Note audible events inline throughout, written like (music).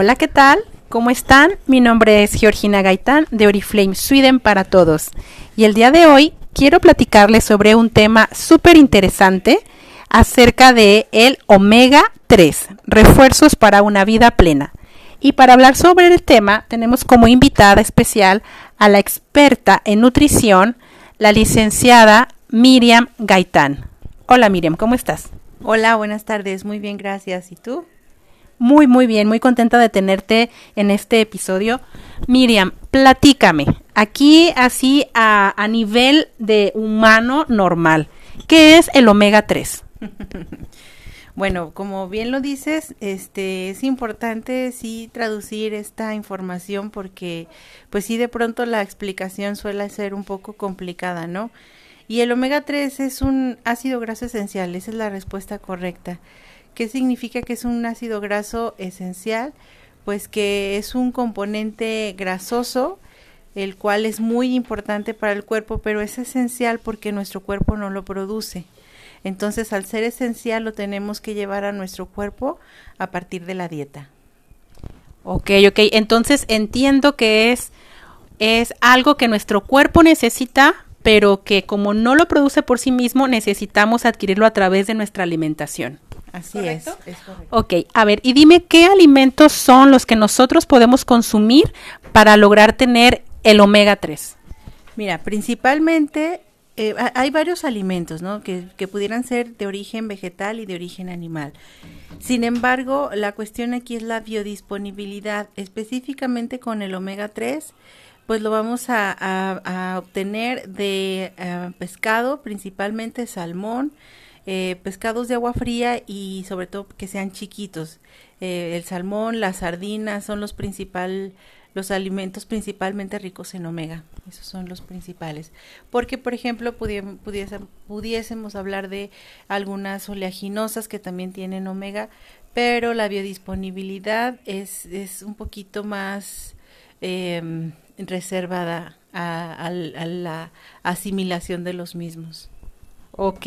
Hola, ¿qué tal? ¿Cómo están? Mi nombre es Georgina Gaitán de Oriflame Sweden para todos. Y el día de hoy quiero platicarles sobre un tema súper interesante acerca de el omega 3, refuerzos para una vida plena. Y para hablar sobre el tema tenemos como invitada especial a la experta en nutrición, la licenciada Miriam Gaitán. Hola Miriam, ¿cómo estás? Hola, buenas tardes, muy bien, gracias. ¿Y tú? Muy, muy bien, muy contenta de tenerte en este episodio. Miriam, platícame, aquí así a, a nivel de humano normal, ¿qué es el omega 3? (laughs) Bueno, como bien lo dices, este es importante sí traducir esta información porque pues sí de pronto la explicación suele ser un poco complicada, ¿no? Y el omega 3 es un ácido graso esencial, esa es la respuesta correcta. ¿Qué significa que es un ácido graso esencial? Pues que es un componente grasoso el cual es muy importante para el cuerpo, pero es esencial porque nuestro cuerpo no lo produce. Entonces, al ser esencial, lo tenemos que llevar a nuestro cuerpo a partir de la dieta. Ok, ok. Entonces entiendo que es, es algo que nuestro cuerpo necesita, pero que como no lo produce por sí mismo, necesitamos adquirirlo a través de nuestra alimentación. Así es, es Ok, a ver, y dime qué alimentos son los que nosotros podemos consumir para lograr tener el omega 3. Mira, principalmente eh, hay varios alimentos, ¿no? Que, que, pudieran ser de origen vegetal y de origen animal. Sin embargo, la cuestión aquí es la biodisponibilidad, específicamente con el omega 3, pues lo vamos a, a, a obtener de uh, pescado, principalmente salmón, eh, pescados de agua fría y sobre todo que sean chiquitos. Eh, el salmón, las sardinas son los principales los alimentos principalmente ricos en omega. Esos son los principales. Porque, por ejemplo, pudiésemos hablar de algunas oleaginosas que también tienen omega, pero la biodisponibilidad es, es un poquito más eh, reservada a la asimilación de los mismos. Ok.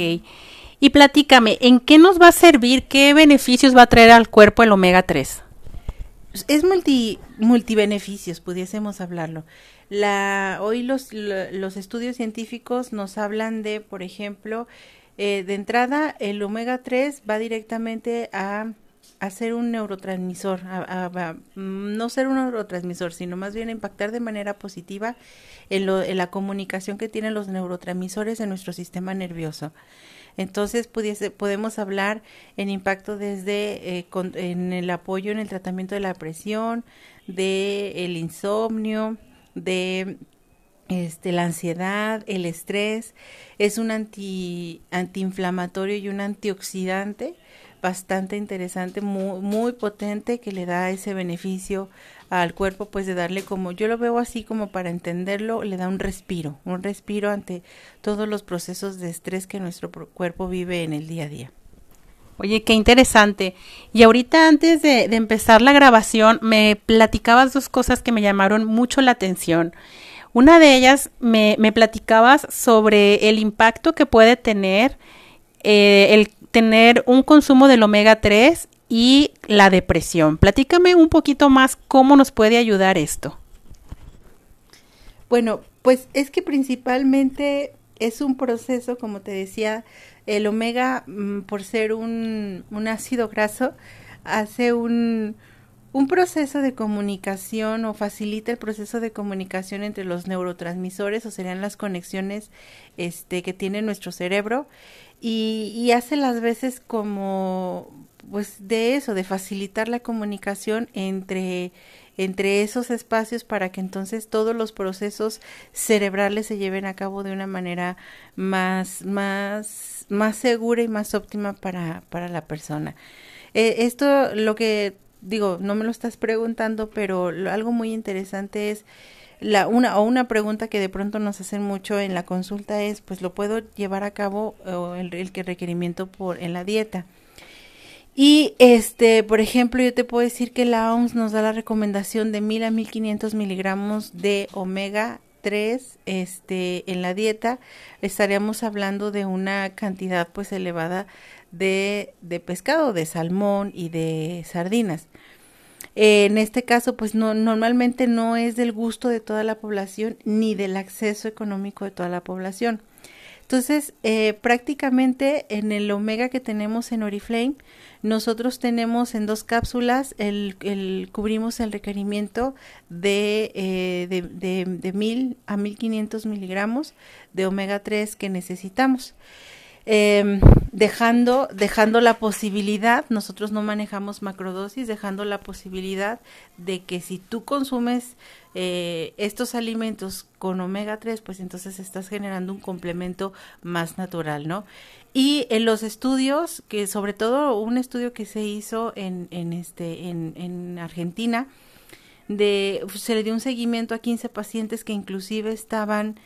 Y platícame, ¿en qué nos va a servir? ¿Qué beneficios va a traer al cuerpo el omega 3? es multi multibeneficios, pudiésemos hablarlo. La hoy los los estudios científicos nos hablan de, por ejemplo, eh, de entrada el omega 3 va directamente a hacer un neurotransmisor, a, a, a, no ser un neurotransmisor, sino más bien a impactar de manera positiva en, lo, en la comunicación que tienen los neurotransmisores en nuestro sistema nervioso. Entonces podemos hablar en impacto desde eh, en el apoyo en el tratamiento de la presión, de el insomnio, de este, la ansiedad, el estrés, es un anti, antiinflamatorio y un antioxidante bastante interesante, muy, potente que le da ese beneficio al cuerpo, pues de darle como, yo lo veo así como para entenderlo, le da un respiro, un respiro ante todos los procesos de estrés que nuestro cuerpo vive en el día a día. Oye, qué interesante. Y ahorita antes de, empezar la grabación, me platicabas dos cosas que me llamaron mucho la atención. Una de ellas me, me platicabas sobre el impacto que puede tener eh, el tener un consumo del omega 3 y la depresión. Platícame un poquito más cómo nos puede ayudar esto. Bueno, pues es que principalmente es un proceso, como te decía, el omega, mm, por ser un, un ácido graso, hace un, un proceso de comunicación o facilita el proceso de comunicación entre los neurotransmisores o serían las conexiones este, que tiene nuestro cerebro y, y hace las veces como pues de eso, de facilitar la comunicación entre entre esos espacios para que entonces todos los procesos cerebrales se lleven a cabo de una manera más más más segura y más óptima para para la persona. Eh, esto lo que digo, no me lo estás preguntando, pero lo, algo muy interesante es la una o una pregunta que de pronto nos hacen mucho en la consulta es pues lo puedo llevar a cabo el, que requerimiento por en la dieta y este por ejemplo yo te puedo decir que la OMS nos da la recomendación de mil a mil quinientos miligramos de omega 3 este en la dieta. Estaríamos hablando de una cantidad pues elevada de, de pescado de salmón y de sardinas Eh, en este caso, pues no, normalmente no es del gusto de toda la población ni del acceso económico de toda la población. Entonces, eh, prácticamente en el omega que tenemos en Oriflame, nosotros tenemos en dos cápsulas, el, cubrimos el requerimiento de, eh, de, de, de, 1000 a 1500 miligramos de omega 3 que necesitamos. Eh, dejando, dejando la posibilidad, nosotros no manejamos macrodosis, dejando la posibilidad de que si tú consumes eh, estos alimentos con omega 3, pues entonces estás generando un complemento más natural, ¿no? Y en los estudios, que sobre todo un estudio que se hizo en, en, este, en, en Argentina, de, se le dio un seguimiento a 15 pacientes que inclusive estaban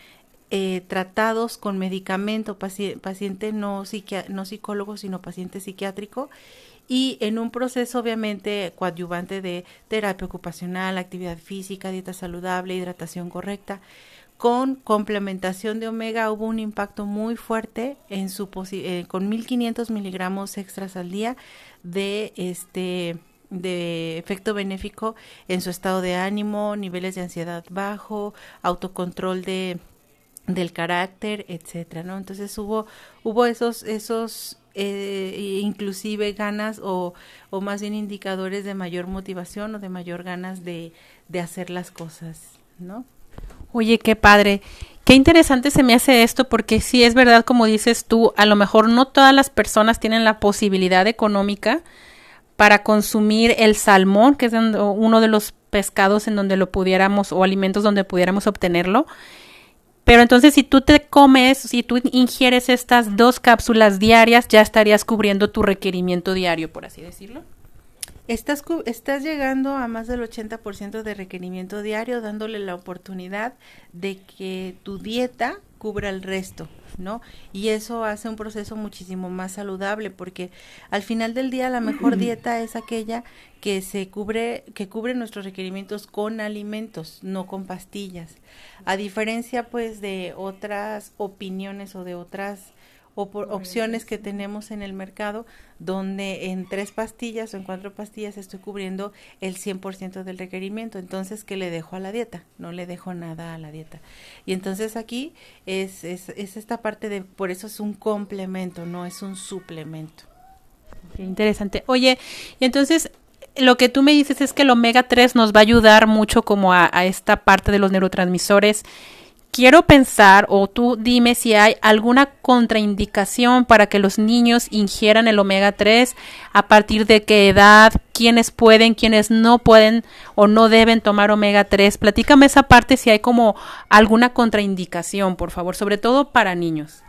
eh, tratados con medicamento, paciente, paciente no, no psicólogo, sino paciente psiquiátrico, y en un proceso obviamente coadyuvante de terapia ocupacional, actividad física, dieta saludable, hidratación correcta. Con complementación de omega hubo un impacto muy fuerte en su eh, con 1500 miligramos extras al día de este de efecto benéfico en su estado de ánimo, niveles de ansiedad bajo, autocontrol de del carácter, etcétera, ¿no? Entonces hubo hubo esos esos eh, inclusive ganas o, o más bien indicadores de mayor motivación o de mayor ganas de, de hacer las cosas, ¿no? Oye, qué padre. Qué interesante se me hace esto porque sí es verdad, como dices tú, a lo mejor no todas las personas tienen la posibilidad económica para consumir el salmón, que es uno de los pescados en donde lo pudiéramos o alimentos donde pudiéramos obtenerlo. Pero entonces si tú te comes, si tú ingieres estas dos cápsulas diarias, ya estarías cubriendo tu requerimiento diario, por así decirlo. Estás, estás llegando a más del 80% de requerimiento diario, dándole la oportunidad de que tu dieta cubra el resto. ¿no? Y eso hace un proceso muchísimo más saludable porque al final del día la mejor (clears throat) dieta es aquella que se cubre que cubre nuestros requerimientos con alimentos, no con pastillas. A diferencia pues de otras opiniones o de otras o por opciones que tenemos en el mercado donde en tres pastillas o en cuatro pastillas estoy cubriendo el 100% del requerimiento. Entonces, ¿qué le dejo a la dieta? No le dejo nada a la dieta. Y entonces aquí es, es, es esta parte de, por eso es un complemento, no es un suplemento. Qué interesante. Oye, y entonces lo que tú me dices es que el omega 3 nos va a ayudar mucho como a, a esta parte de los neurotransmisores quiero pensar o tú dime si hay alguna contraindicación para que los niños ingieran el omega 3, a partir de qué edad, quiénes pueden, quiénes no pueden o no deben tomar omega 3. Platícame esa parte si hay como alguna contraindicación, por favor, sobre todo para niños.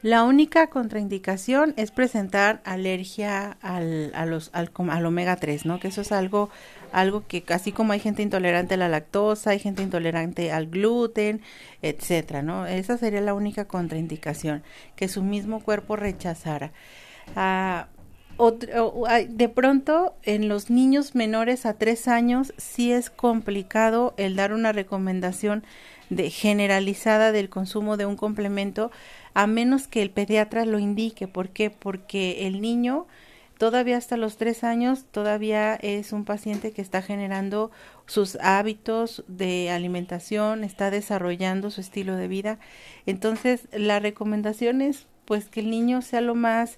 La única contraindicación es presentar alergia al, a los, al, al omega 3, ¿no? Que eso es algo algo que así como hay gente intolerante a la lactosa, hay gente intolerante al gluten, etcétera, ¿no? Esa sería la única contraindicación, que su mismo cuerpo rechazara. Ah, de pronto en los niños menores a tres años sí es complicado el dar una recomendación de generalizada del consumo de un complemento a menos que el pediatra lo indique. ¿Por qué? Porque el niño todavía hasta los tres años todavía es un paciente que está generando sus hábitos de alimentación, está desarrollando su estilo de vida. Entonces, la recomendación es pues que el niño sea lo más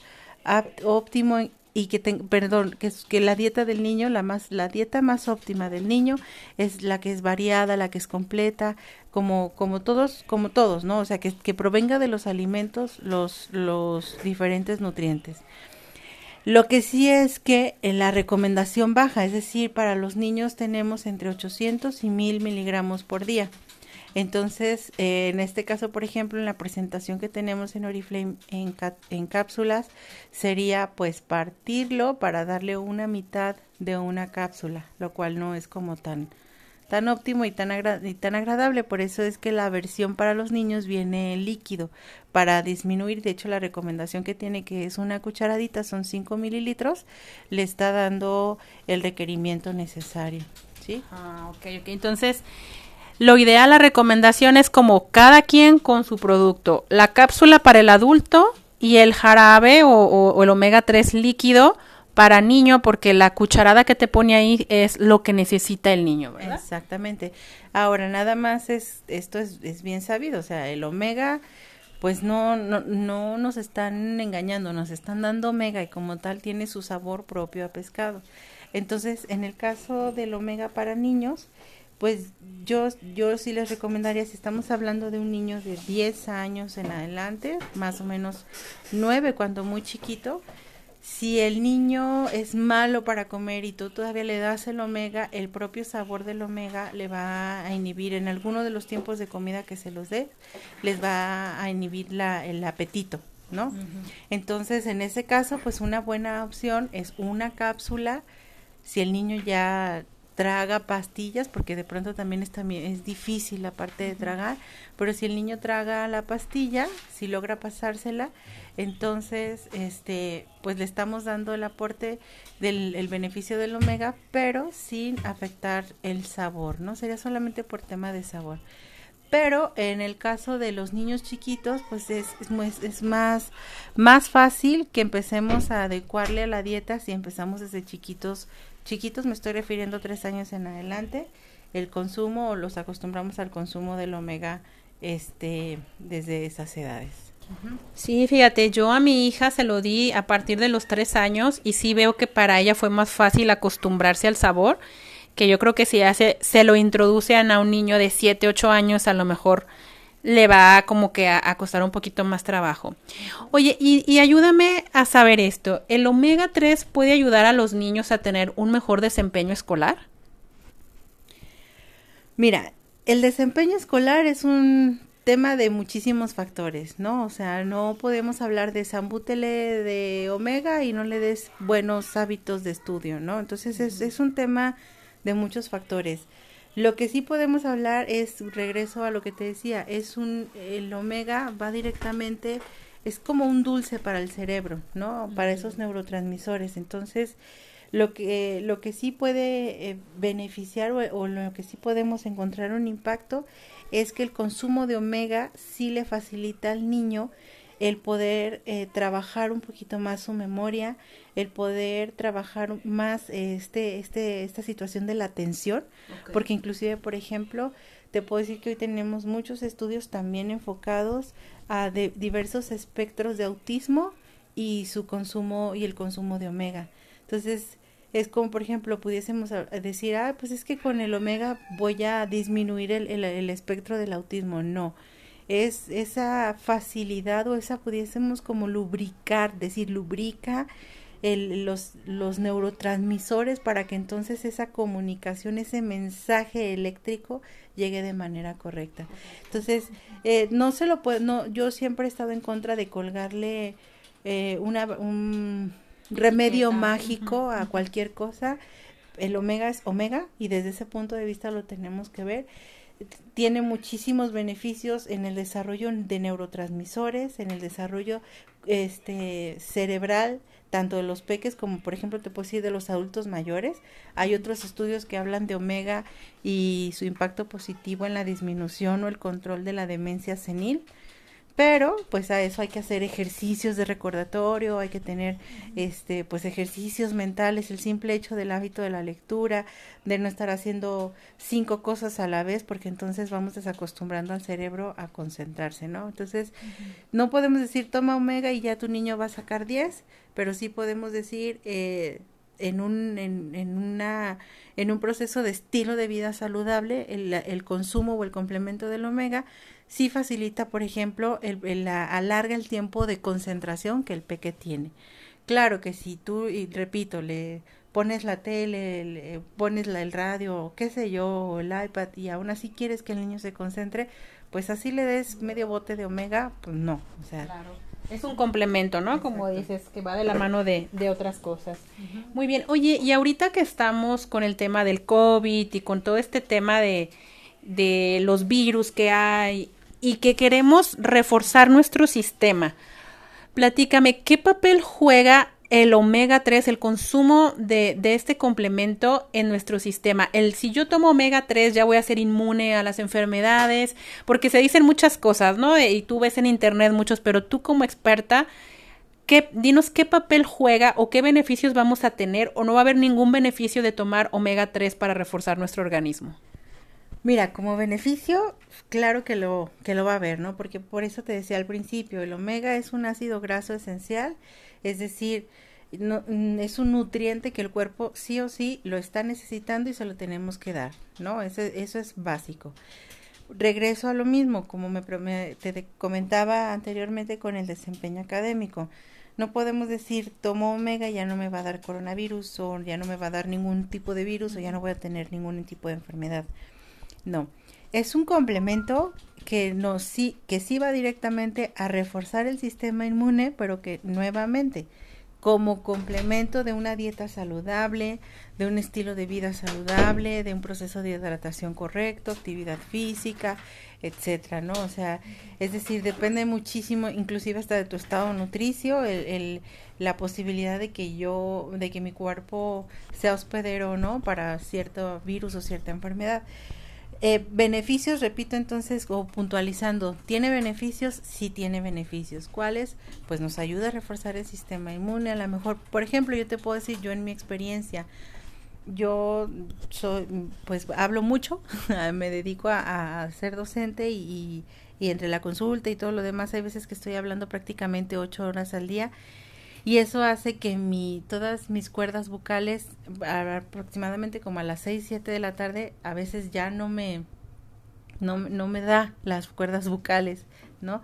óptimo y que perdón, que, que la dieta del niño, la más la dieta más óptima del niño es la que es variada, la que es completa, como como todos como todos, ¿no? O sea, que, que provenga de los alimentos los los diferentes nutrientes. Lo que sí es que en la recomendación baja, es decir, para los niños tenemos entre 800 y 1000 miligramos por día. Entonces, eh, en este caso, por ejemplo, en la presentación que tenemos en Oriflame en, en cápsulas, sería pues partirlo para darle una mitad de una cápsula, lo cual no es como tan, tan óptimo y tan, agradable. Por eso es que la versión para los niños viene líquido para disminuir. De hecho, la recomendación que tiene que es una cucharadita, son 5 mililitros, le está dando el requerimiento necesario. ¿sí? Ah, ok, ok. Entonces, lo ideal, la recomendación es como cada quien con su producto. La cápsula para el adulto y el jarabe o, o el omega 3 líquido para niño porque la cucharada que te pone ahí es lo que necesita el niño, ¿verdad? Exactamente. Ahora, nada más es, esto es, es bien sabido, o sea, el omega pues no, no, no nos están engañando, nos están dando omega y como tal tiene su sabor propio a pescado. Entonces, en el caso del omega para niños, pues yo, yo sí les recomendaría, si estamos hablando de un niño de 10 años en adelante, más o menos 9 cuando muy chiquito, si el niño es malo para comer y tú todavía le das el omega, el propio sabor del omega le va a inhibir en alguno de los tiempos de comida que se los dé, les va a inhibir la, el apetito, ¿no? Entonces, en ese caso, pues una buena opción es una cápsula. Si el niño ya traga pastillas, porque de pronto también es, también es difícil la parte de tragar, pero si el niño traga la pastilla, si logra pasársela, entonces, este, pues le estamos dando el aporte del el beneficio del omega, pero sin afectar el sabor, ¿no? Sería solamente por tema de sabor. Pero en el caso de los niños chiquitos, pues es, es, es más, más fácil que empecemos a adecuarle a la dieta si empezamos desde chiquitos. Chiquitos me estoy refiriendo tres años en adelante, el consumo o los acostumbramos al consumo del omega este, desde esas edades. Sí, fíjate, yo a mi hija se lo di a partir de los tres años y sí veo que para ella fue más fácil acostumbrarse al sabor, que yo creo que si hace, se lo introducen a un niño de siete, ocho años, a lo mejor le va como que a, costar un poquito más trabajo. Oye, y, y, ayúdame a saber esto, ¿el omega 3 puede ayudar a los niños a tener un mejor desempeño escolar? Mira, el desempeño escolar es un Lo que sí podemos hablar es, regreso a lo que te decía, es un, el omega va directamente, es como un dulce para el cerebro, ¿no? Para esos neurotransmisores. Entonces, lo que, lo que sí puede eh, beneficiar o, o, lo que sí podemos encontrar un impacto es que el consumo de omega sí le facilita al niño el poder eh, trabajar un poquito más su memoria, el poder trabajar más este, este, esta situación de la atención, porque inclusive, por ejemplo, te puedo decir que hoy tenemos muchos estudios también enfocados a de diversos espectros de autismo y su consumo y el consumo de omega. Entonces, es como, por ejemplo, pudiésemos decir, ah, pues es que con el omega voy a disminuir el, el, espectro del autismo. No, es esa facilidad o esa pudiésemos como lubricar, decir, lubrica el, los, los neurotransmisores para que entonces esa comunicación, ese mensaje eléctrico llegue de manera correcta. Entonces, eh, no se lo puedo, no, yo siempre he estado en contra de colgarle eh, una, un remedio mágico a cualquier cosa. El omega es omega y desde ese punto de vista lo tenemos que ver. Tiene muchísimos beneficios en el desarrollo de neurotransmisores, en el desarrollo este cerebral, tanto de los peques como por ejemplo te puedo decir de los adultos mayores. Hay otros estudios que hablan de omega y su impacto positivo en la disminución o el control de la demencia senil. Pero pues a eso hay que hacer ejercicios de recordatorio, hay que tener este pues ejercicios mentales, el simple hecho del hábito de la lectura, de no estar haciendo cinco cosas a la vez, porque entonces vamos desacostumbrando al cerebro a concentrarse, ¿no? Entonces, no podemos decir toma omega y ya tu niño va a sacar 10, pero sí podemos decir eh, en un en, en una en un proceso de estilo de vida saludable el, el consumo o el complemento del omega sí facilita, por ejemplo, el, el, alarga el tiempo de concentración que el peque tiene. Claro que si tú, y repito, le pones la tele, le pones la, el radio, qué sé yo, o el iPad, y aún así quieres que el niño se concentre, pues así le des medio bote de omega, pues no, o sea. Claro. Es un complemento, ¿no? Exacto. Como dices, que va de la mano de, de otras cosas. Uh -huh. Muy bien. Oye, y ahorita que estamos con el tema del COVID y con todo este tema de, de los virus que hay y que queremos reforzar nuestro sistema. Platícame, ¿qué papel juega el omega 3, el consumo de, de, este complemento en nuestro sistema? El si yo tomo omega 3 ya voy a ser inmune a las enfermedades, porque se dicen muchas cosas, ¿no? Y tú ves en internet muchos, pero tú como experta, ¿qué, dinos qué papel juega o qué beneficios vamos a tener o no va a haber ningún beneficio de tomar omega 3 para reforzar nuestro organismo. Mira, como beneficio, claro que lo, que lo va a haber, ¿no? Porque por eso te decía al principio, el omega es un ácido graso esencial, es decir, no, mm, es un nutriente que el cuerpo sí o sí lo está necesitando y se lo tenemos que dar, ¿no? Eso, eso es básico. Regreso a lo mismo, como me, te comentaba anteriormente con el desempeño académico. No podemos decir, tomo omega ya no me va a dar coronavirus o ya no me va a dar ningún tipo de virus o ya no voy a tener ningún tipo de enfermedad. No, es un complemento que, no, sí, que sí va directamente a reforzar el sistema inmune, pero que nuevamente, como complemento de una dieta saludable, de un estilo de vida saludable, de un proceso de hidratación correcto, actividad física, etcétera, ¿no? O sea, es decir, depende muchísimo, inclusive hasta de tu estado nutricio, el, el, la posibilidad de que yo, de que mi cuerpo sea hospedero o no para cierto virus o cierta enfermedad. Eh, beneficios, repito entonces, o puntualizando, ¿tiene beneficios? Sí tiene beneficios. ¿Cuáles? Pues nos ayuda a reforzar el sistema inmune. A lo mejor, por ejemplo, yo te puedo decir, yo en mi experiencia, yo soy, pues hablo mucho, (laughs) me dedico a, ser docente y, y, entre la consulta y todo lo demás, hay veces que estoy hablando prácticamente ocho horas al día y eso hace que mi, todas mis cuerdas vocales aproximadamente como a las 6, 7 de la tarde a veces ya no me, no, no me da las cuerdas vocales, ¿no?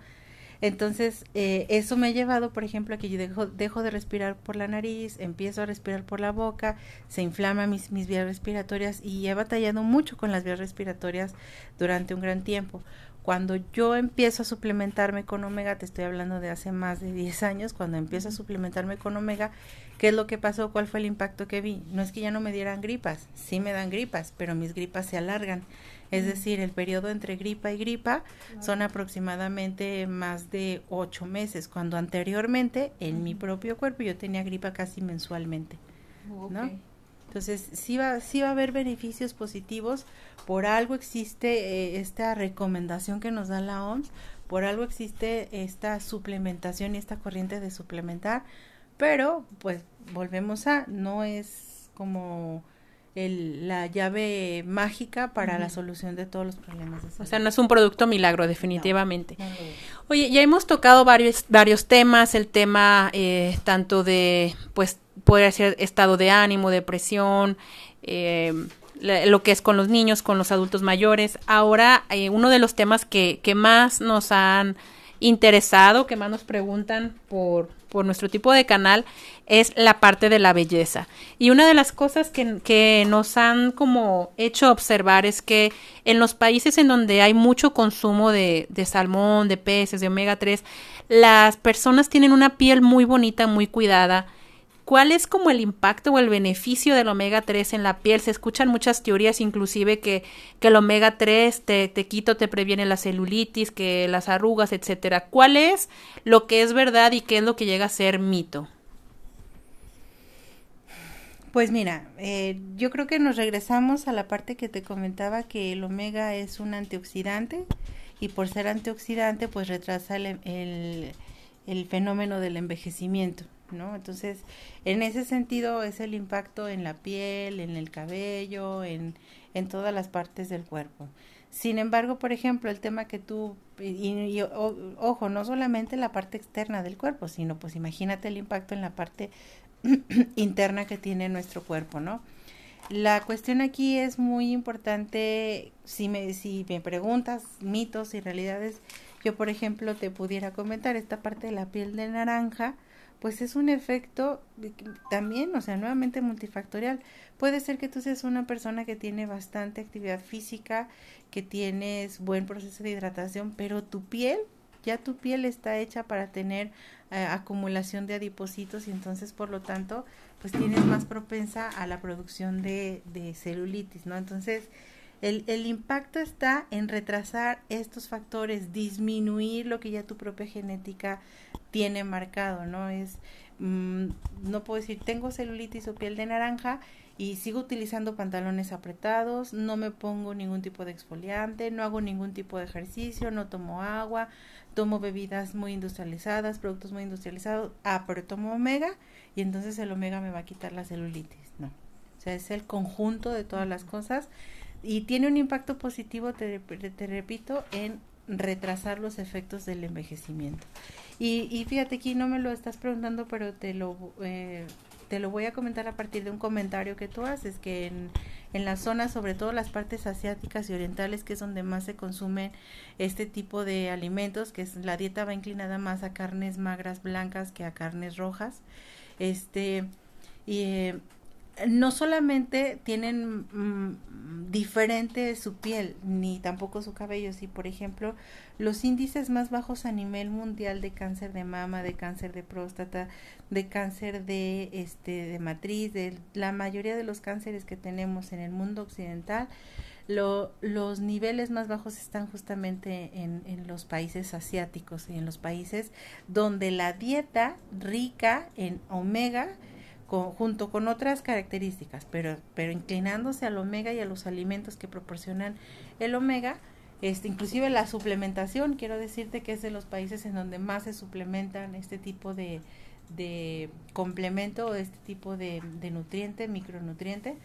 Entonces, eh, eso me ha llevado, por ejemplo, a que yo dejo, dejo de respirar por la nariz, empiezo a respirar por la boca, se inflaman mis, mis vías respiratorias y he batallado mucho con las vías respiratorias durante un gran tiempo. Cuando yo empiezo a suplementarme con omega, te estoy hablando de hace más de 10 años, cuando empiezo a suplementarme con omega, ¿qué es lo que pasó? ¿Cuál fue el impacto que vi? No es que ya no me dieran gripas, sí me dan gripas, pero mis gripas se alargan. Es decir, el periodo entre gripa y gripa son aproximadamente más de 8 meses, cuando anteriormente en mi propio cuerpo yo tenía gripa casi mensualmente. ¿no? Entonces, sí va, sí va a haber beneficios positivos, por algo existe eh, esta recomendación que nos da la OMS, por algo existe esta suplementación y esta corriente de suplementar, pero pues volvemos a, no es como el, la llave mágica para la solución de todos los problemas. o sea, no es un producto milagro, definitivamente. Oye, ya hemos tocado varios, varios temas, el tema eh, tanto de, pues, puede ser estado de ánimo, depresión, eh, lo que es con los niños, con los adultos mayores. Ahora, eh, uno de los temas que, que más nos han interesado, que más nos preguntan por, por nuestro tipo de canal, es la parte de la belleza. Y una de las cosas que, que, nos han como hecho observar es que en los países en donde hay mucho consumo de, de salmón, de peces, de omega 3, las personas tienen una piel muy bonita, muy cuidada, ¿Cuál es como el impacto o el beneficio del omega 3 en la piel? Se escuchan muchas teorías, inclusive que, que el omega 3 te, te quita, te previene la celulitis, que las arrugas, etcétera. ¿Cuál es lo que es verdad y qué es lo que llega a ser mito? Pues mira, eh, yo creo que nos regresamos a la parte que te comentaba que el omega es un antioxidante y por ser antioxidante pues retrasa el, el fenómeno del envejecimiento. ¿No? Entonces, en ese sentido es el impacto en la piel, en el cabello, en, en todas las partes del cuerpo. Sin embargo, por ejemplo, el tema que tú, y, ojo, no solamente la parte externa del cuerpo, sino pues imagínate el impacto en la parte (clears throat) interna que tiene nuestro cuerpo, ¿no? La cuestión aquí es muy importante, si me, si me preguntas mitos y realidades, yo por ejemplo te pudiera comentar esta parte de la piel de naranja, pues es un efecto también, o sea, nuevamente multifactorial. Puede ser que tú seas una persona que tiene bastante actividad física, que tienes buen proceso de hidratación, pero tu piel, ya tu piel está hecha para tener eh, acumulación de adipocitos y entonces por lo tanto pues tienes más propensa a la producción de, de celulitis, ¿no? Entonces el, el impacto está en retrasar estos factores, disminuir lo que ya tu propia genética tiene marcado, ¿no? Es, mm, no puedo decir, tengo celulitis o piel de naranja y sigo utilizando pantalones apretados, no me pongo ningún tipo de exfoliante, no hago ningún tipo de ejercicio, no tomo agua, tomo bebidas muy industrializadas, productos muy industrializados, ah, pero tomo omega y entonces el omega me va a quitar la celulitis, no. O sea, es el conjunto de todas las cosas y tiene un impacto positivo, te, te repito, en retrasar los efectos del envejecimiento. Y, y, fíjate aquí, no me lo estás preguntando, pero te lo, eh, te lo voy a comentar a partir de un comentario que tú haces, que en, en las zonas, sobre todo las partes asiáticas y orientales, que es donde más se consumen este tipo de alimentos, que es la dieta va inclinada más a carnes magras blancas que a carnes rojas. Este, y eh, no solamente tienen mm, diferente su piel ni tampoco su cabello, si por ejemplo los índices más bajos a nivel mundial de cáncer de mama, de cáncer de próstata, de cáncer de este de matriz, de la mayoría de los cánceres que tenemos en el mundo occidental, lo, los niveles más bajos están justamente en, en los países asiáticos y en los países donde la dieta rica en omega junto con otras características, pero, pero inclinándose al omega y a los alimentos que proporcionan el omega, este, inclusive la suplementación, quiero decirte que es de los países en donde más se suplementan este tipo de, de complemento o este tipo de, de nutriente, micronutriente.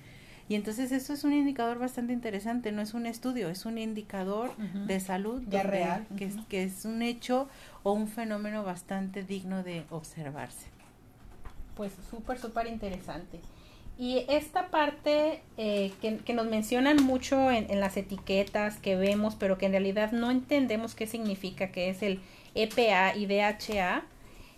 Y entonces eso es un indicador bastante interesante, no es un estudio, es un indicador de salud ya real. Que, es, que es un hecho o un fenómeno bastante digno de observarse pues súper, súper interesante. Y esta parte eh, que, nos mencionan mucho en, las etiquetas que vemos, pero que en realidad no entendemos qué significa, que es el EPA y DHA,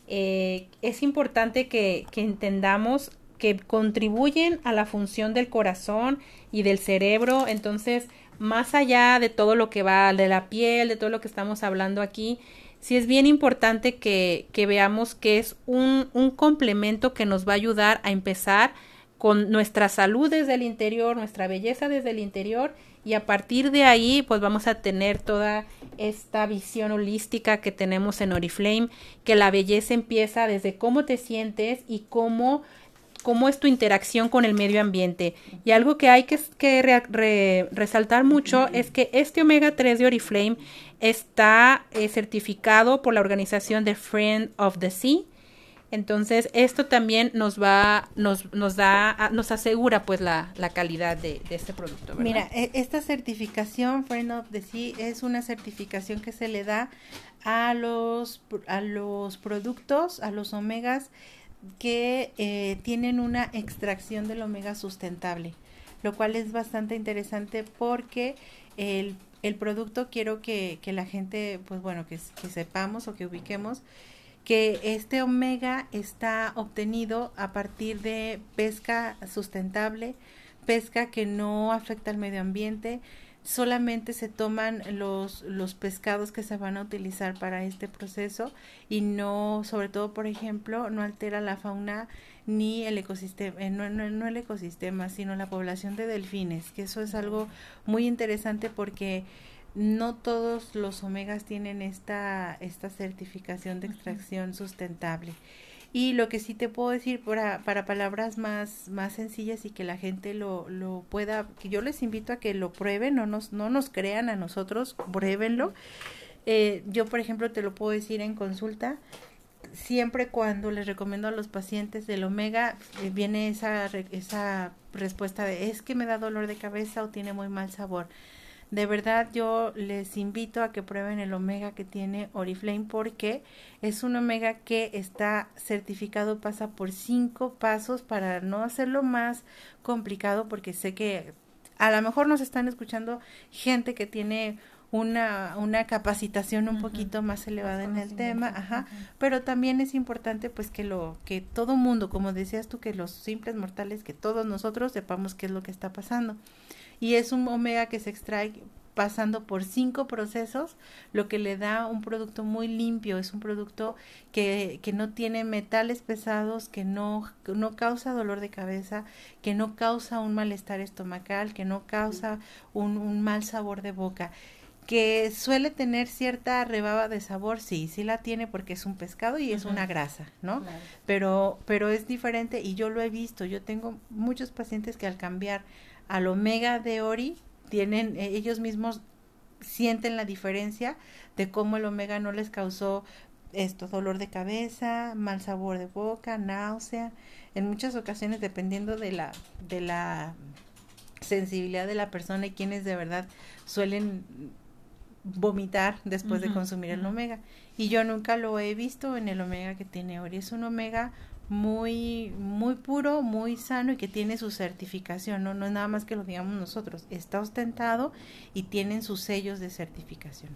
eh, es importante que, que entendamos que contribuyen a la función del corazón y del cerebro. Entonces, más allá de todo lo que va de la piel, de todo lo que estamos hablando aquí, sí es bien importante que, que veamos que es un, un, complemento que nos va a ayudar a empezar con nuestra salud desde el interior, nuestra belleza desde el interior y a partir de ahí pues vamos a tener toda esta visión holística que tenemos en Oriflame, que la belleza empieza desde cómo te sientes y cómo cómo es tu interacción con el medio ambiente. Y algo que hay que, que resaltar mucho es que este omega 3 de Oriflame está eh, certificado por la organización de Friend of the Sea. Entonces, esto también nos va, nos, nos da, nos asegura pues la, la calidad de, de, este producto. Mira, e, esta certificación Friend of the Sea es una certificación que se le da a los, a los productos, a los omegas que eh, tienen una extracción del omega sustentable, lo cual es bastante interesante porque el el producto quiero que, que la gente, pues bueno, que, que, sepamos o que ubiquemos que este omega está obtenido a partir de pesca sustentable, pesca que no afecta al medio ambiente, solamente se toman los, los pescados que se van a utilizar para este proceso y no, sobre todo, por ejemplo, no altera la fauna ni el ecosistema, eh, no, no, no el ecosistema, sino la población de delfines, que eso es algo muy interesante porque no todos los omegas tienen esta, esta certificación de extracción sustentable. Y lo que sí te puedo decir para, para palabras más, más sencillas y que la gente lo, lo pueda, que yo les invito a que lo prueben, no nos, no nos crean a nosotros, pruébenlo. Eh, yo, por ejemplo, te lo puedo decir en consulta, siempre cuando les recomiendo a los pacientes del omega, eh, viene esa, esa respuesta de es que me da dolor de cabeza o tiene muy mal sabor. De verdad yo les invito a que prueben el omega que tiene Oriflame porque es un omega que está certificado, pasa por cinco pasos para no hacerlo más complicado porque sé que a lo mejor nos están escuchando gente que tiene una, una capacitación un poquito más elevada en el tema, ajá, pero también es importante pues que lo, que todo mundo, como decías tú, que los simples mortales, que todos nosotros sepamos qué es lo que está pasando y es un omega que se extrae pasando por cinco procesos, lo que le da un producto muy limpio, es un producto que, que no tiene metales pesados, que no, no causa dolor de cabeza, que no causa un malestar estomacal, que no causa un, un mal sabor de boca. Que suele tener cierta rebaba de sabor, sí, sí la tiene porque es un pescado y es una grasa, ¿no? Pero, pero es diferente y yo lo he visto, yo tengo muchos pacientes que al cambiar al omega de ori, tienen, eh, ellos mismos sienten la diferencia de cómo el omega no les causó esto, dolor de cabeza, mal sabor de boca, náusea, en muchas ocasiones dependiendo de la, de la sensibilidad de la persona y quienes de verdad suelen vomitar después de consumir el omega. Y yo nunca lo he visto en el omega que tiene Ori. Es un omega muy, muy puro, muy sano y que tiene su certificación, ¿no? No es nada más que lo digamos nosotros. Está ostentado y tienen sus sellos de certificación.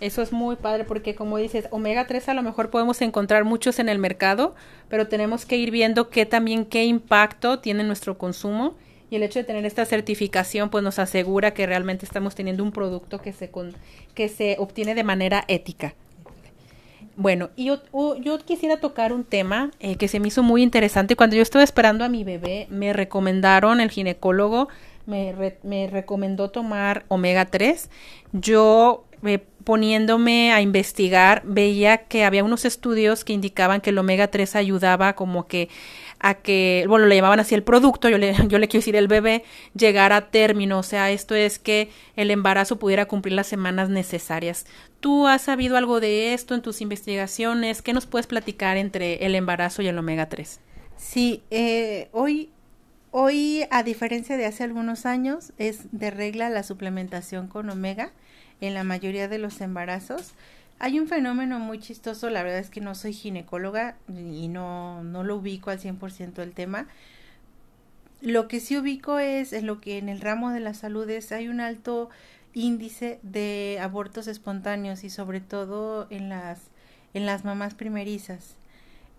Eso es muy padre porque como dices, omega 3 a lo mejor podemos encontrar muchos en el mercado, pero tenemos que ir viendo qué también qué impacto tiene nuestro consumo y el hecho de tener esta certificación pues nos asegura que realmente estamos teniendo un producto que se con, que se obtiene de manera ética. Bueno, y yo, quisiera tocar un tema eh, que se me hizo muy interesante. Cuando yo estaba esperando a mi bebé, me recomendaron, el ginecólogo me, me recomendó tomar omega 3. Yo eh, poniéndome a investigar, veía que había unos estudios que indicaban que el omega 3 ayudaba como que a que, bueno, le llamaban así el producto, yo le, (laughs) yo le quiero decir el bebé, llegar a término, o sea, esto es que el embarazo pudiera cumplir las semanas necesarias. ¿Tú has sabido algo de esto en tus investigaciones? ¿Qué nos puedes platicar entre el embarazo y el omega 3? Sí, eh, hoy, hoy, a diferencia de hace algunos años, es de regla la suplementación con omega en la mayoría de los embarazos. Hay un fenómeno muy chistoso, la verdad es que no soy ginecóloga y no, no lo ubico al 100% el tema. Lo que sí ubico es en lo que en el ramo de la salud es, hay un alto índice de abortos espontáneos y sobre todo en las, en las mamás primerizas.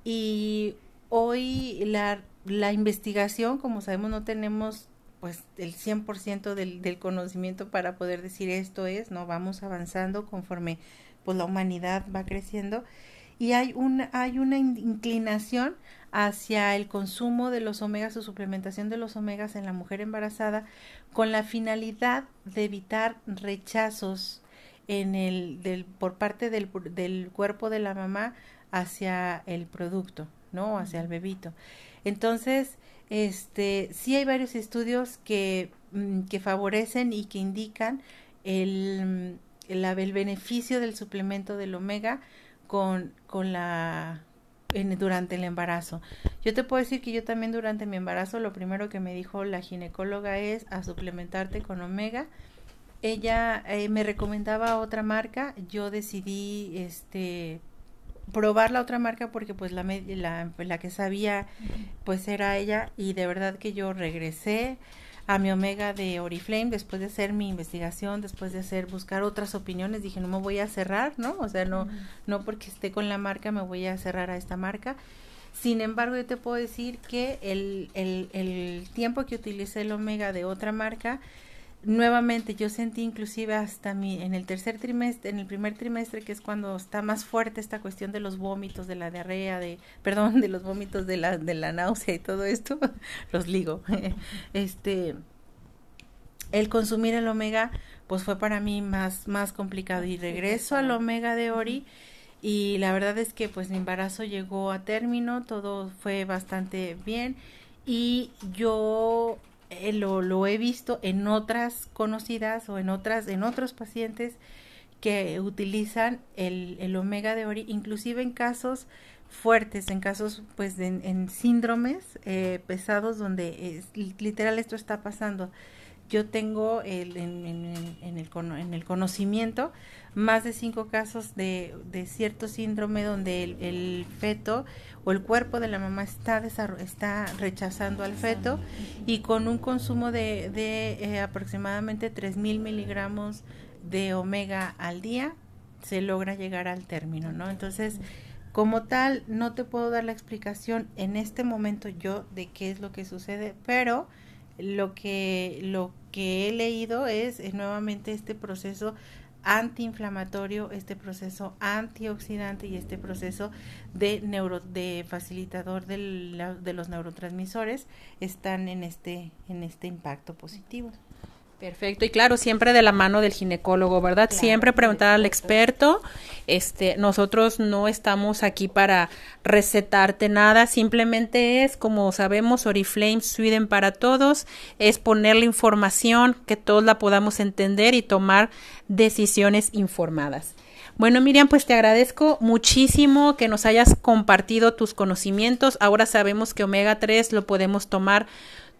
Y hoy la, la investigación, como sabemos, no tenemos pues el 100% del, del conocimiento para poder decir esto es, ¿no? Vamos avanzando conforme pues la humanidad va creciendo y hay una, hay una inclinación hacia el consumo de los omegas o suplementación de los omegas en la mujer embarazada con la finalidad de evitar rechazos en el del por parte del, del cuerpo de la mamá hacia el producto, ¿no? Hacia el bebito. Entonces, este, sí hay varios estudios que, mm, que favorecen y que indican el, el, beneficio del suplemento del omega con, con la en, durante el embarazo. Yo te puedo decir que yo también durante mi embarazo lo primero que me dijo la ginecóloga es a suplementarte con omega. Ella eh, me recomendaba otra marca, yo decidí este probar la otra marca porque pues la, la, la que sabía pues era ella y de verdad que yo regresé a mi omega de Oriflame después de hacer mi investigación, después de hacer buscar otras opiniones, dije no me voy a cerrar, ¿no? O sea, no no porque esté con la marca me voy a cerrar a esta marca. Sin embargo, yo te puedo decir que el, el, el tiempo que utilicé el omega de otra marca nuevamente yo sentí inclusive hasta mi en el tercer trimestre, en el primer trimestre que es cuando está más fuerte esta cuestión de los vómitos, de la diarrea, de (laughs) perdón, de los vómitos de la de la náusea y todo esto, (laughs) los ligo. (laughs) este el consumir el omega pues fue para mí más más complicado. Y regreso al omega de Ori y la verdad es que pues mi embarazo llegó a término, todo fue bastante bien y yo eh, lo, lo, he visto en otras conocidas o en otras en otros pacientes que utilizan el, el omega de ori inclusive en casos fuertes en casos pues en síndromes eh, pesados donde es, literal esto está pasando. Yo tengo el, en, en, en, el, en el conocimiento más de cinco casos de, de cierto síndrome donde el, el, feto o el cuerpo de la mamá está, está rechazando al feto y con un consumo de, de eh, aproximadamente 3.000 miligramos de omega al día se logra llegar al término, ¿no? Entonces, como tal, no te puedo dar la explicación en este momento yo de qué es lo que sucede, pero lo que, lo que he leído es, nuevamente este proceso antiinflamatorio, este proceso antioxidante y este proceso de neuro, de facilitador de los neurotransmisores están en este, en este impacto positivo. Perfecto, y claro, siempre de la mano del ginecólogo, ¿verdad? siempre preguntar al experto. Este, nosotros no estamos aquí para recetarte nada, simplemente es, como sabemos, Oriflame Sweden para todos, es poner la información que todos la podamos entender y tomar decisiones informadas. Bueno, Miriam, pues te agradezco muchísimo que nos hayas compartido tus conocimientos. Ahora sabemos que omega 3 lo podemos tomar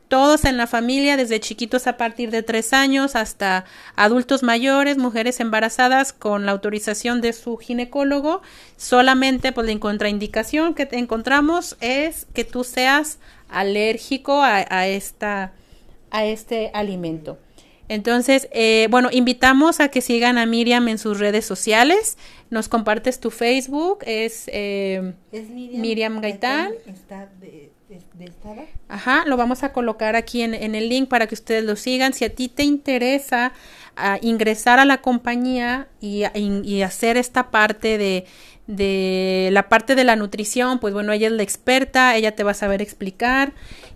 todos en la familia, desde chiquitos a partir de tres años hasta adultos mayores, mujeres embarazadas con la autorización de su ginecólogo. Solamente pues la contraindicación que te encontramos es que tú seas alérgico a, esta, a este alimento. Entonces, eh, bueno, invitamos a que sigan a Miriam en sus redes sociales. Nos compartes tu Facebook, es, eh, Miriam, Gaitán. Ajá, lo vamos a colocar aquí en, el link para que ustedes lo sigan. Si a ti te interesa ah, ingresar a la compañía y, y, hacer esta parte de, de la parte de la nutrición, pues bueno, ella es la experta, ella te va a saber explicar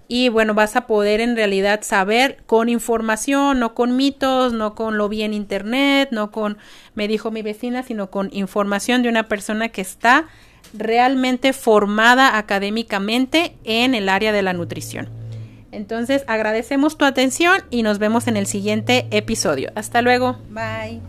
y bueno, vas a poder en realidad saber con información, no con mitos, no con lo vi en internet, no con me dijo mi vecina, sino con información de una persona que está realmente formada académicamente en el área de la nutrición. Entonces agradecemos tu atención y nos vemos en el siguiente episodio. Hasta luego. Bye.